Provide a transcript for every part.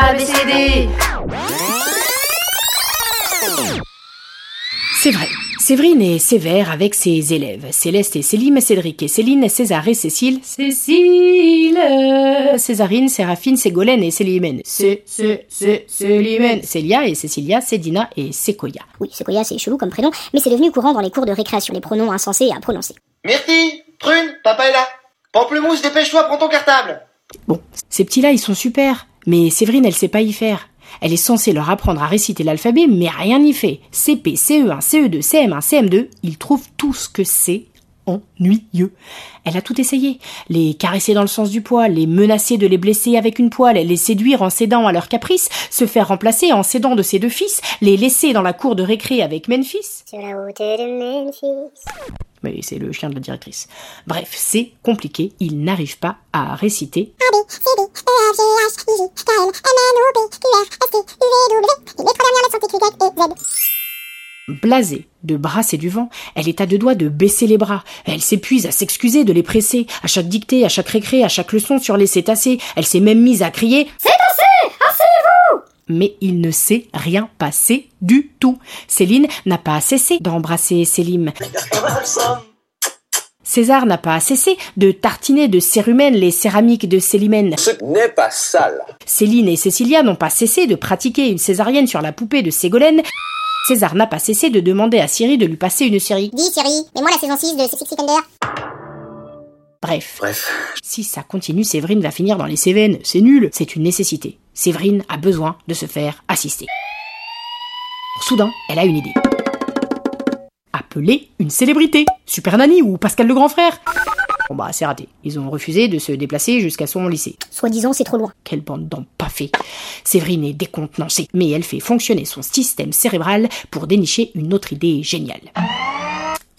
ABCD C'est vrai. Séverine est sévère avec ses élèves. Céleste et Céline, Cédric et Céline, César et Cécile, Cécile, Césarine, Séraphine, Ségolène et Célimène. Cé, Cé, Cé, Célimène. Célia et Cécilia, Cédina et Séquoia. Oui, Sequoia, c'est chelou comme prénom, mais c'est devenu courant dans les cours de récréation, les pronoms insensés à prononcer. Myrtille, Prune, papa est là. Pamplemousse, dépêche-toi, prends ton cartable. Bon, ces petits-là, ils sont super. Mais Séverine, elle sait pas y faire. Elle est censée leur apprendre à réciter l'alphabet, mais rien n'y fait. CP, CE1, CE2, CM1, CM2, ils trouvent tout ce que c'est ennuyeux. Elle a tout essayé. Les caresser dans le sens du poil, les menacer de les blesser avec une poêle, les séduire en cédant à leurs caprices, se faire remplacer en cédant de ses deux fils, les laisser dans la cour de récré avec Memphis. Sur la de Memphis. Mais c'est le chien de la directrice. Bref, c'est compliqué, ils n'arrivent pas à réciter. Blasée de brasser du vent, elle est à deux doigts de baisser les bras. Elle s'épuise à s'excuser de les presser. À chaque dictée, à chaque récré, à chaque leçon sur les cétacés, elle s'est même mise à crier C'est Mais il ne s'est rien passé du tout. Céline n'a pas cessé d'embrasser Célim. César n'a pas cessé de tartiner de cérumen les céramiques de Célimène. Ce n'est pas sale. Céline et Cécilia n'ont pas cessé de pratiquer une césarienne sur la poupée de Ségolène. César n'a pas cessé de demander à Siri de lui passer une série. Dis Thierry, mets-moi la saison 6 de Six. Bref, Bref, si ça continue, Séverine va finir dans les Cévennes. C'est nul, c'est une nécessité. Séverine a besoin de se faire assister. Soudain, elle a une idée. Appeler une célébrité. Super Nanny ou Pascal le grand frère. Bon bah c'est raté. Ils ont refusé de se déplacer jusqu'à son lycée. Soi-disant, c'est trop loin. Quelle bande d'empaffés. Séverine est décontenancée, mais elle fait fonctionner son système cérébral pour dénicher une autre idée géniale.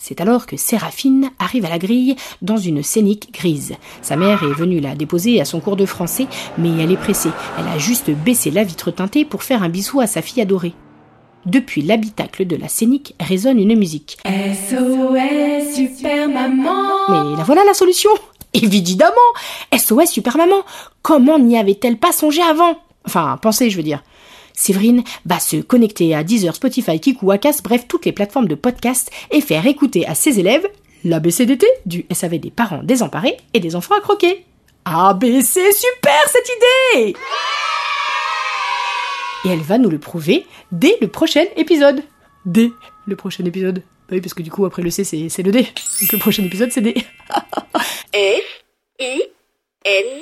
C'est alors que Séraphine arrive à la grille dans une scénique grise. Sa mère est venue la déposer à son cours de français, mais elle est pressée. Elle a juste baissé la vitre teintée pour faire un bisou à sa fille adorée. Depuis l'habitacle de la scénique résonne une musique. SOS Super Maman Mais la voilà la solution Évidemment SOS Super Maman Comment n'y avait-elle pas songé avant? Enfin, pensez, je veux dire. Séverine va se connecter à Deezer, Spotify, Kiku, Acast, bref, toutes les plateformes de podcast et faire écouter à ses élèves l'ABCDT du SAV des parents désemparés et des enfants à croquer. ABC, super cette idée Et elle va nous le prouver dès le prochain épisode. Dès le prochain épisode. Bah oui, parce que du coup, après le C, c'est le D. Donc le prochain épisode, c'est D. I, N,